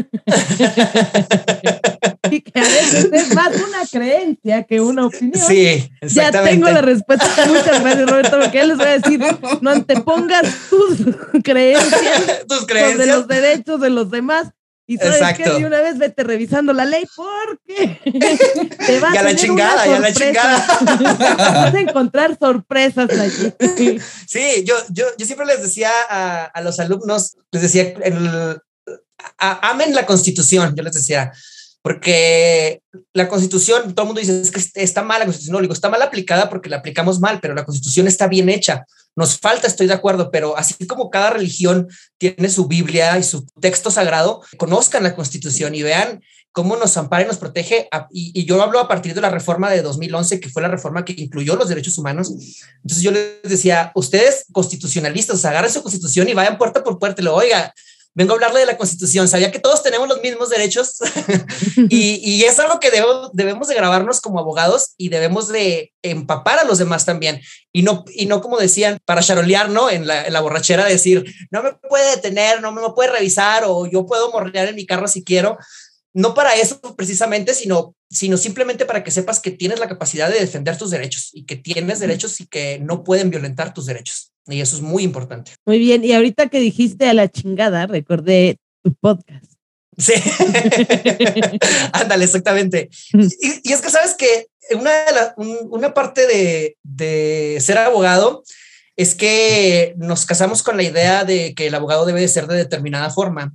y que a veces es más una creencia que una opinión. Sí, Ya tengo la respuesta. Muchas gracias, Roberto, porque ya les voy a decir, no antepongas tus creencias, tus creencias de los derechos de los demás y sabes Exacto. que de una vez vete revisando la ley porque te vas ya a la chingada, ya la chingada. vas a encontrar sorpresas allí. Sí, yo, yo, yo siempre les decía a, a los alumnos, les decía, el, a, amen la constitución, yo les decía, porque la constitución, todo el mundo dice, es que está mal la constitución, no, digo, está mal aplicada porque la aplicamos mal, pero la constitución está bien hecha. Nos falta, estoy de acuerdo, pero así como cada religión tiene su Biblia y su texto sagrado, conozcan la constitución y vean cómo nos ampara y nos protege. Y, yo hablo a partir de la reforma de 2011, que fue la reforma que incluyó los derechos humanos. Entonces yo les decía, ustedes constitucionalistas, agarren su constitución y vayan puerta por puerta. Lo oiga, vengo a hablarle de la constitución, sabía que todos tenemos los mismos derechos y, y, es algo que debemos, debemos de grabarnos como abogados y debemos de empapar a los demás también y no, y no como decían, para charolear, ¿no? En la, en la borrachera decir, no me puede detener, no me puede revisar o yo puedo morrear en mi carro si quiero. No para eso precisamente, sino, sino simplemente para que sepas que tienes la capacidad de defender tus derechos y que tienes derechos y que no pueden violentar tus derechos. Y eso es muy importante. Muy bien. Y ahorita que dijiste a la chingada, recordé tu podcast. Sí. Ándale, exactamente. Y, y, es que sabes que una, de la, un, una parte de, de ser abogado es que nos casamos con la idea de que el abogado debe de ser de determinada forma.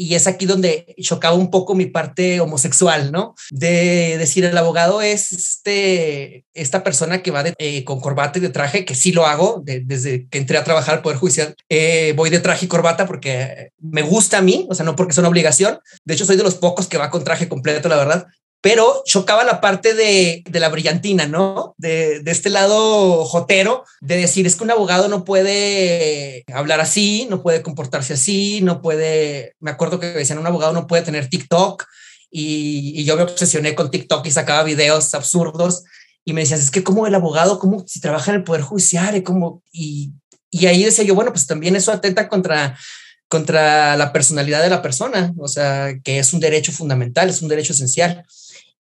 Y es aquí donde chocaba un poco mi parte homosexual, ¿no? De decir, el abogado es este, esta persona que va eh, con corbata y de traje, que sí lo hago desde que entré a trabajar al Poder Judicial. Eh, voy de traje y corbata porque me gusta a mí, o sea, no porque es una obligación. De hecho, soy de los pocos que va con traje completo, la verdad pero chocaba la parte de, la brillantina, ¿no? De, este lado jotero, de decir, es que un abogado no puede hablar así, no puede comportarse así, no puede, me acuerdo que decían, un abogado no puede tener TikTok, y, yo me obsesioné con TikTok y sacaba videos absurdos, y me decías, es que como el abogado, como si trabaja en el Poder Judicial, y como, y, y ahí decía yo, bueno, pues también eso atenta contra contra la personalidad de la persona, o sea, que es un derecho fundamental, es un derecho esencial.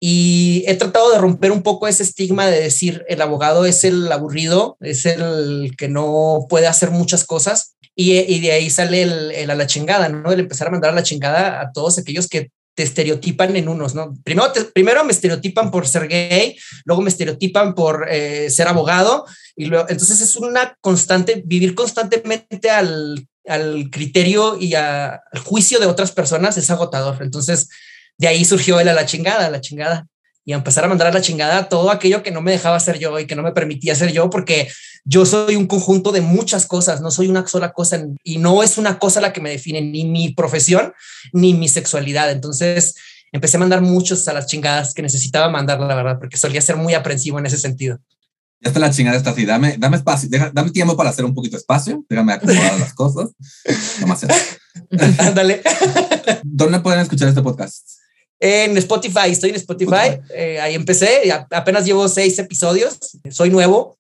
Y he tratado de romper un poco ese estigma de decir el abogado es el aburrido, es el que no puede hacer muchas cosas. Y, de ahí sale el, a la chingada, ¿no? El empezar a mandar a la chingada a todos aquellos que te estereotipan en unos, ¿no? Primero, primero me estereotipan por ser gay, luego me estereotipan por eh, ser abogado, y luego, entonces es una constante, vivir constantemente al, al criterio y al juicio de otras personas es agotador. Entonces, de ahí surgió él a la chingada, a la chingada. Y a empezar a mandar a la chingada todo aquello que no me dejaba ser yo y que no me permitía ser yo, porque yo soy un conjunto de muchas cosas, no soy una sola cosa y no es una cosa la que me define ni mi profesión ni mi sexualidad. Entonces empecé a mandar muchos a las chingadas que necesitaba mandar, la verdad, porque solía ser muy aprensivo en ese sentido. Ya está la chingada esta así, dame, dame espacio, dame tiempo para hacer un poquito de espacio, déjame acomodar las cosas. Dale. ¿Dónde pueden escuchar este podcast? En Spotify, estoy en Spotify. Eh, ahí empecé, apenas llevo seis episodios, soy nuevo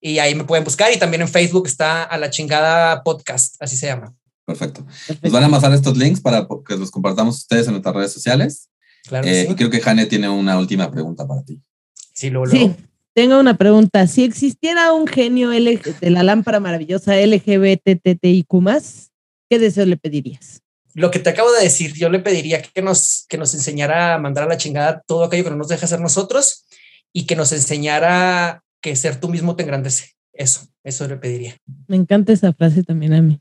y ahí me pueden buscar. Y también en Facebook está a la chingada podcast, así se llama. Perfecto. Nos van a pasar estos links para que los compartamos ustedes en nuestras redes sociales. Claro. Eh, y creo que Jane tiene una última pregunta para ti. Sí, luego. Sí, tengo una pregunta. Si existiera un genio de la lámpara maravillosa LGBTTIQ, ¿qué deseo le pedirías? Lo que te acabo de decir, yo le pediría que nos, que nos enseñara a mandar a la chingada todo aquello que no nos deja ser nosotros y que nos enseñara que ser tú mismo te engrandece. Eso, eso le pediría. Me encanta esa frase también a mí.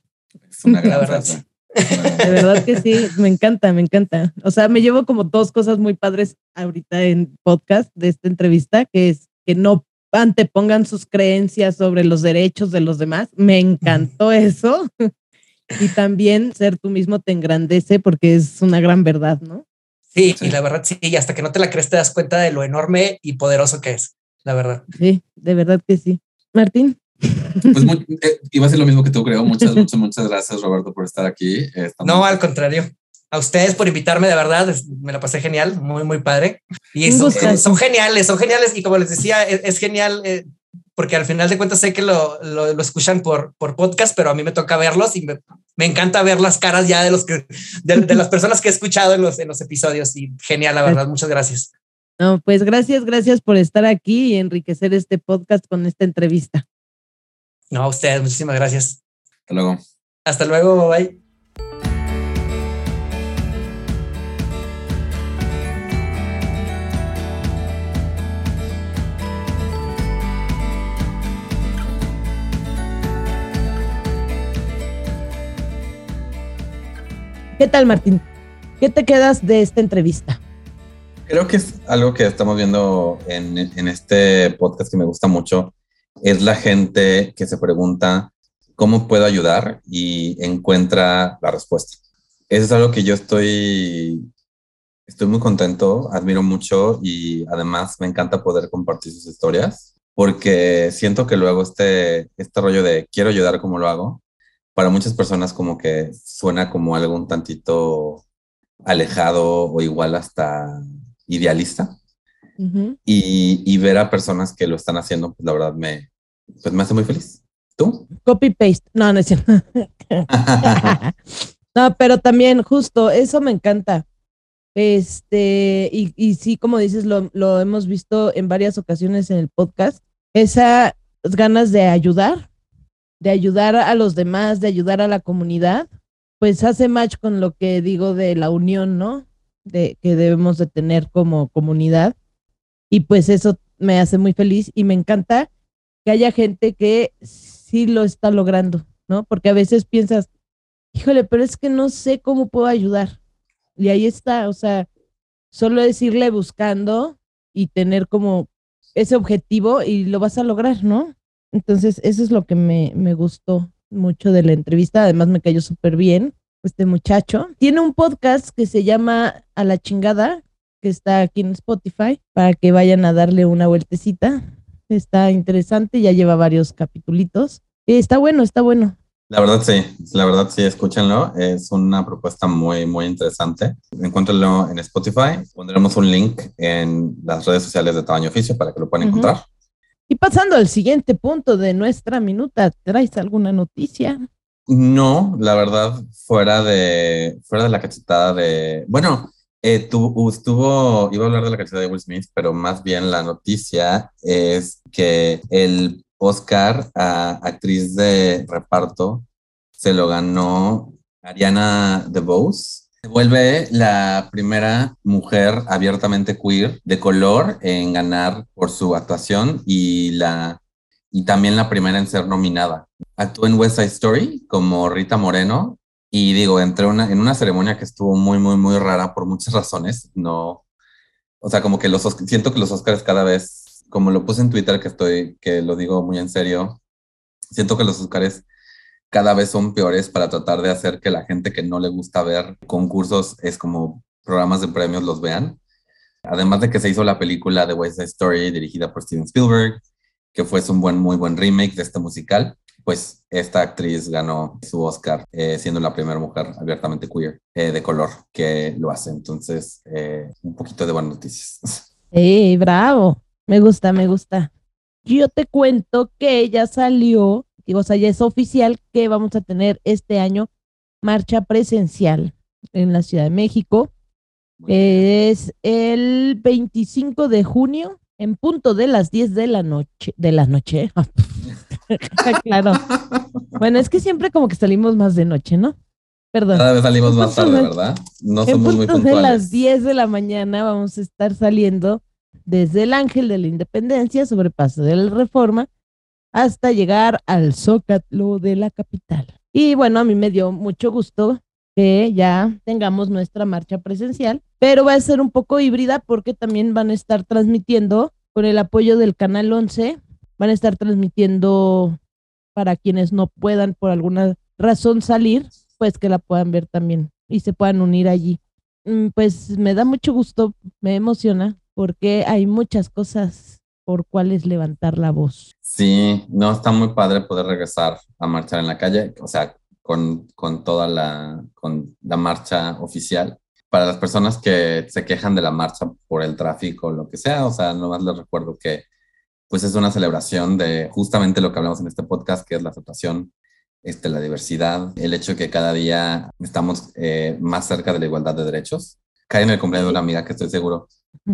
Es una gran frase. De verdad que sí, me encanta, me encanta. O sea, me llevo como dos cosas muy padres ahorita en podcast de esta entrevista, que es que no antepongan sus creencias sobre los derechos de los demás. Me encantó eso y también ser tú mismo te engrandece porque es una gran verdad, ¿no? Sí, y la verdad sí, y hasta que no te la crees te das cuenta de lo enorme y poderoso que es, la verdad. Sí, de verdad que sí. Martín. Pues eh, iba a ser lo mismo que tú, creo. Muchas, muchas, muchas gracias, Roberto, por estar aquí. no, al contrario. A ustedes por invitarme, de verdad, me la pasé genial, muy, muy padre. Y son, son, geniales, son geniales. Y como les decía, es, genial eh, porque al final de cuentas sé que lo, lo, escuchan por, por podcast, pero a mí me toca verlos y me, me encanta ver las caras ya de los que, de, las personas que he escuchado en los, en los episodios y genial, la verdad. Muchas gracias. No, pues gracias, gracias por estar aquí y enriquecer este podcast con esta entrevista. No, a ustedes, muchísimas gracias. Hasta luego. Hasta luego, bye. ¿Qué tal, Martín? ¿Qué te quedas de esta entrevista? Creo que es algo que estamos viendo en, este podcast que me gusta mucho, es la gente que se pregunta cómo puedo ayudar y encuentra la respuesta. Eso es algo que yo estoy, estoy muy contento, admiro mucho y además me encanta poder compartir sus historias porque siento que luego este, este rollo de quiero ayudar como lo hago para muchas personas como que suena como algo un tantito alejado o igual hasta idealista. y, ver a personas que lo están haciendo, pues la verdad me, pues me hace muy feliz. ¿Tú? Copy paste. No, no es cierto. no, pero también justo eso me encanta. Este, y, y sí, como dices, lo, lo hemos visto en varias ocasiones en el podcast, esas ganas de ayudar, de ayudar a los demás, de ayudar a la comunidad, pues hace match con lo que digo de la unión, ¿no? De que debemos de tener como comunidad. Y pues eso me hace muy feliz y me encanta que haya gente que sí lo está logrando, ¿no? Porque a veces piensas, híjole, pero es que no sé cómo puedo ayudar. Y ahí está, o sea, solo es irle buscando y tener como ese objetivo y lo vas a lograr, ¿no? Entonces, eso es lo que me, me gustó mucho de la entrevista. Además, me cayó súper bien este muchacho. Tiene un podcast que se llama A la chingada, que está aquí en Spotify, para que vayan a darle una vueltecita. Está interesante, ya lleva varios capitulitos. está bueno, está bueno. La verdad sí, la verdad sí, escúchenlo. Es una propuesta muy, muy interesante. Encuéntrenlo en Spotify. Pondremos un link en las redes sociales de Tamaño Oficio para que lo puedan encontrar. Y pasando al siguiente punto de nuestra minuta, ¿traes alguna noticia? No, la verdad, fuera de, fuera de la cachetada de... Bueno, eh, estuvo, iba a hablar de la cachetada de Will Smith, pero más bien la noticia es que el Oscar a actriz de reparto se lo ganó Ariana DeBose. Se vuelve la primera mujer abiertamente queer de color en ganar por su actuación y, la, y también la primera en ser nominada. Actuó en West Side Story como Rita Moreno y digo, entré una, en una ceremonia que estuvo muy, muy, muy rara por muchas razones. No, o sea, como que los siento que los Oscars cada vez como lo puse en Twitter, que estoy, que lo digo muy en serio, siento que los Oscars cada vez son peores para tratar de hacer que la gente que no le gusta ver concursos es como programas de premios los vean. Además de que se hizo la película de West Side Story dirigida por Steven Spielberg, que fue un buen, muy buen remake de este musical, pues esta actriz ganó su Oscar eh, siendo la primera mujer abiertamente queer eh, de color que lo hace. Entonces, eh, un poquito de buenas noticias. ¡Ey, bravo! Me gusta, me gusta. Yo te cuento que ya salió, o sea, ya es oficial que vamos a tener este año marcha presencial en la Ciudad de México. Es el 25 de junio, en punto de las 10 de la noche. De la noche. claro. Bueno, es que siempre como que salimos más de noche, ¿no? Perdón. Cada vez salimos más tarde, ¿verdad? No somos muy puntuales. de las 10 de la mañana vamos a estar saliendo desde el Ángel de la Independencia, sobre Paso de la Reforma, hasta llegar al Zócalo de la capital. Y bueno, a mí me dio mucho gusto que ya tengamos nuestra marcha presencial, pero va a ser un poco híbrida porque también van a estar transmitiendo con el apoyo del Canal 11, van a estar transmitiendo para quienes no puedan por alguna razón salir, pues que la puedan ver también y se puedan unir allí. Mm, pues me da mucho gusto, me emociona porque hay muchas cosas por cuales levantar la voz. Sí, no, está muy padre poder regresar a marchar en la calle, o sea, con, con toda la, con la marcha oficial. Para las personas que se quejan de la marcha por el tráfico o lo que sea, o sea, nomás les recuerdo que pues es una celebración de justamente lo que hablamos en este podcast, que es la aceptación, este, la diversidad, el hecho de que cada día estamos eh, más cerca de la igualdad de derechos. Cae en el cumpleaños de una amiga que estoy seguro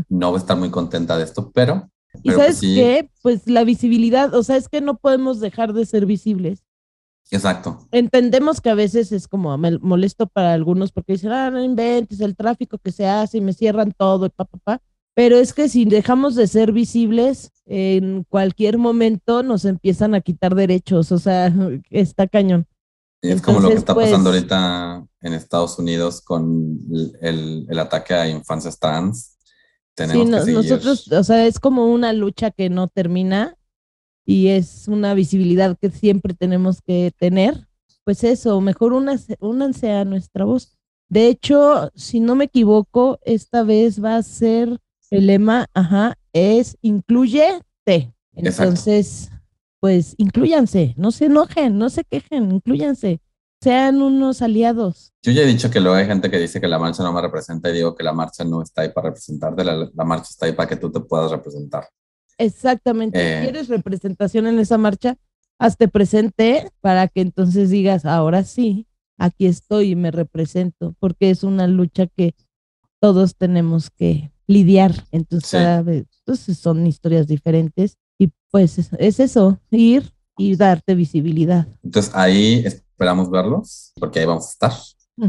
no voy a estar muy contenta de esto, pero... ¿Y pues sabes qué? Pues la visibilidad, o sea, es que no podemos dejar de ser visibles. Exacto. Entendemos que a veces es como molesto para algunos porque dicen, ah, no inventes el tráfico que se hace y me cierran todo y pa, pa, pa. Pero es que si dejamos de ser visibles, en cualquier momento nos empiezan a quitar derechos, o sea, está cañón. es como lo que está pasando pues ahorita en Estados Unidos con el, el ataque a infancias trans sí, nosotros, o sea, es como una lucha que no termina y es una visibilidad que siempre tenemos que tener. Pues eso, mejor únanse, a nuestra voz. De hecho, si no me equivoco, esta vez va a ser el lema, ajá, es incluyete. Entonces, pues incluyanse, no se enojen, no se quejen, incluyanse sean unos aliados. Yo ya he dicho que luego hay gente que dice que la marcha no me representa y digo que la marcha no está ahí para representarte, la, la marcha está ahí para que tú te puedas representar. Exactamente. Eh, ¿Quieres representación en esa marcha? Hazte presente para que entonces digas, ahora sí, aquí estoy y me represento, porque es una lucha que todos tenemos que lidiar. Entonces, entonces son historias diferentes y pues es eso, ir y darte visibilidad. Entonces ahí esperamos verlos, porque ahí vamos a estar.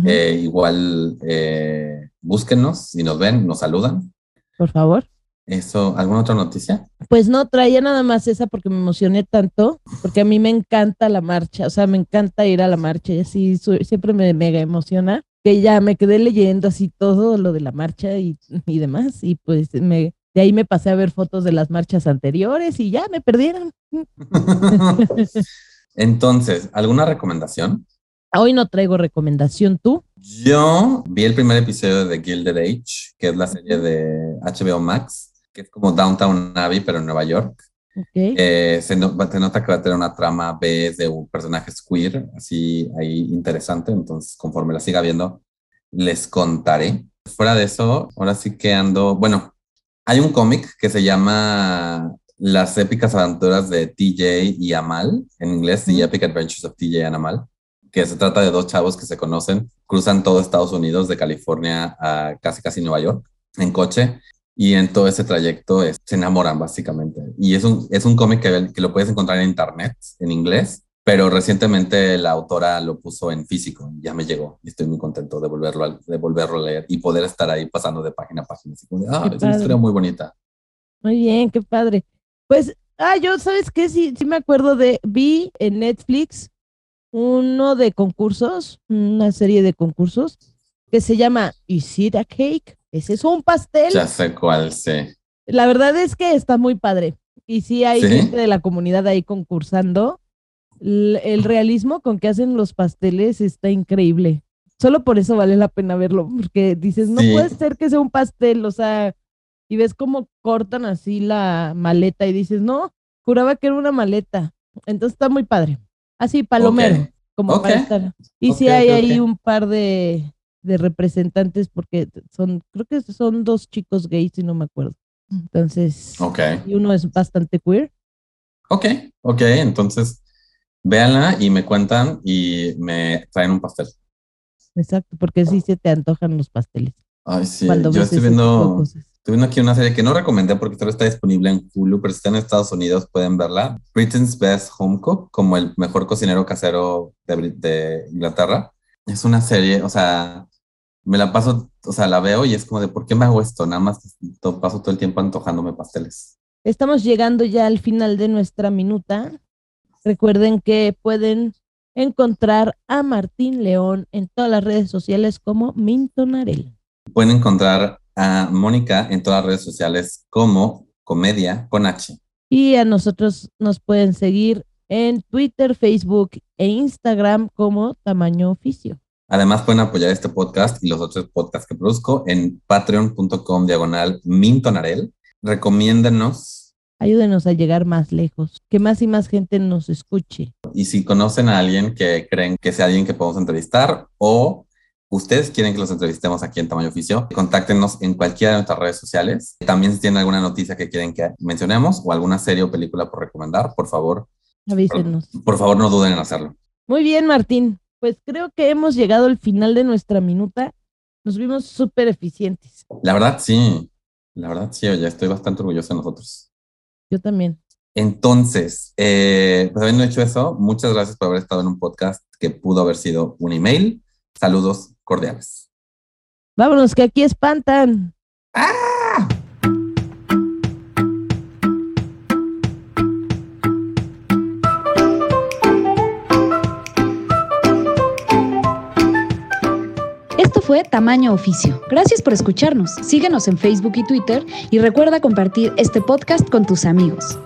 Eh, igual eh, búsquenos, si nos ven, nos saludan. Por favor. Eso, ¿alguna otra noticia? Pues no, traía nada más esa porque me emocioné tanto, porque a mí me encanta la marcha, o sea, me encanta ir a la marcha y así siempre me mega emociona, que ya me quedé leyendo así todo lo de la marcha y, y demás, y pues me, de ahí me pasé a ver fotos de las marchas anteriores y ya me perdieron. Entonces, ¿alguna recomendación? Hoy no traigo recomendación, ¿tú? Yo vi el primer episodio de Gilded Age, que es la serie de HBO Max, que es como Downtown Abbey, pero en Nueva York. Eh, se, nota que va a tener una trama B de un personaje queer, así ahí interesante. Entonces, conforme la siga viendo, les contaré. Fuera de eso, ahora sí que ando. Bueno, hay un cómic que se llama Las épicas aventuras de TJ y Amal, en inglés, The Epic Adventures of TJ and Amal, que se trata de dos chavos que se conocen, cruzan todo Estados Unidos, de California a casi casi Nueva York, en coche, y en todo ese trayecto se enamoran básicamente. Y es un, es un cómic que, que lo puedes encontrar en internet, en inglés, pero recientemente la autora lo puso en físico, ya me llegó y estoy muy contento de volverlo a, de volverlo a leer y poder estar ahí pasando de página a página. ah, es una historia muy bonita. Muy bien, qué padre. Pues, ah, yo, ¿sabes qué? Sí, sí me acuerdo de, vi en Netflix uno de concursos, una serie de concursos que se llama Is it a cake? Ese es un pastel. Ya sé cuál, sí. La verdad es que está muy padre. Y sí hay gente de la comunidad ahí concursando. El, realismo con que hacen los pasteles está increíble. Solo por eso vale la pena verlo, porque dices, no puede ser que sea un pastel, o sea, y ves cómo cortan así la maleta y dices, no, juraba que era una maleta. Entonces está muy padre. Así, palomero, como para estar. Y sí hay ahí un par de, de representantes porque son, creo que son dos chicos gays, si no me acuerdo. Entonces, y uno es bastante queer. Ok, ok, entonces véanla y me cuentan y me traen un pastel. Exacto, porque sí se te antojan los pasteles. Ay, sí, yo estoy viendo, viendo aquí una serie que no recomendé porque solo está disponible en Hulu, pero si está en Estados Unidos pueden verla. Britain's Best Home Cook, como el mejor cocinero casero de, de Inglaterra. Es una serie, o sea, me la paso, o sea, la veo y es como de, ¿por qué me hago esto? Nada más paso todo el tiempo antojándome pasteles. Estamos llegando ya al final de nuestra minuta. Recuerden que pueden encontrar a Martín León en todas las redes sociales como Mintonarel. Pueden encontrar a Mónica en todas las redes sociales como Comedia con H. Y a nosotros nos pueden seguir en Twitter, Facebook e Instagram como Tamaño Oficio. Además, pueden apoyar este podcast y los otros podcasts que produzco en patreon.com diagonal mintonarel. Recomiéndenos. Ayúdenos a llegar más lejos, que más y más gente nos escuche. Y si conocen a alguien que creen que sea alguien que podemos entrevistar o ustedes quieren que los entrevistemos aquí en Tamaño Oficio, contáctenos en cualquiera de nuestras redes sociales. También si tienen alguna noticia que quieren que mencionemos o alguna serie o película por recomendar, por favor. Avísenos. Por, por favor, no duden en hacerlo. Muy bien, Martín pues creo que hemos llegado al final de nuestra minuta. Nos vimos súper eficientes. La verdad, sí. La verdad, sí, oye, estoy bastante orgulloso de nosotros. Yo también. Entonces, eh, pues habiendo hecho eso, muchas gracias por haber estado en un podcast que pudo haber sido un email. Saludos cordiales. Vámonos, que aquí espantan. ¡Ah! fue Tamaño Oficio. Gracias por escucharnos. Síguenos en Facebook y Twitter y recuerda compartir este podcast con tus amigos.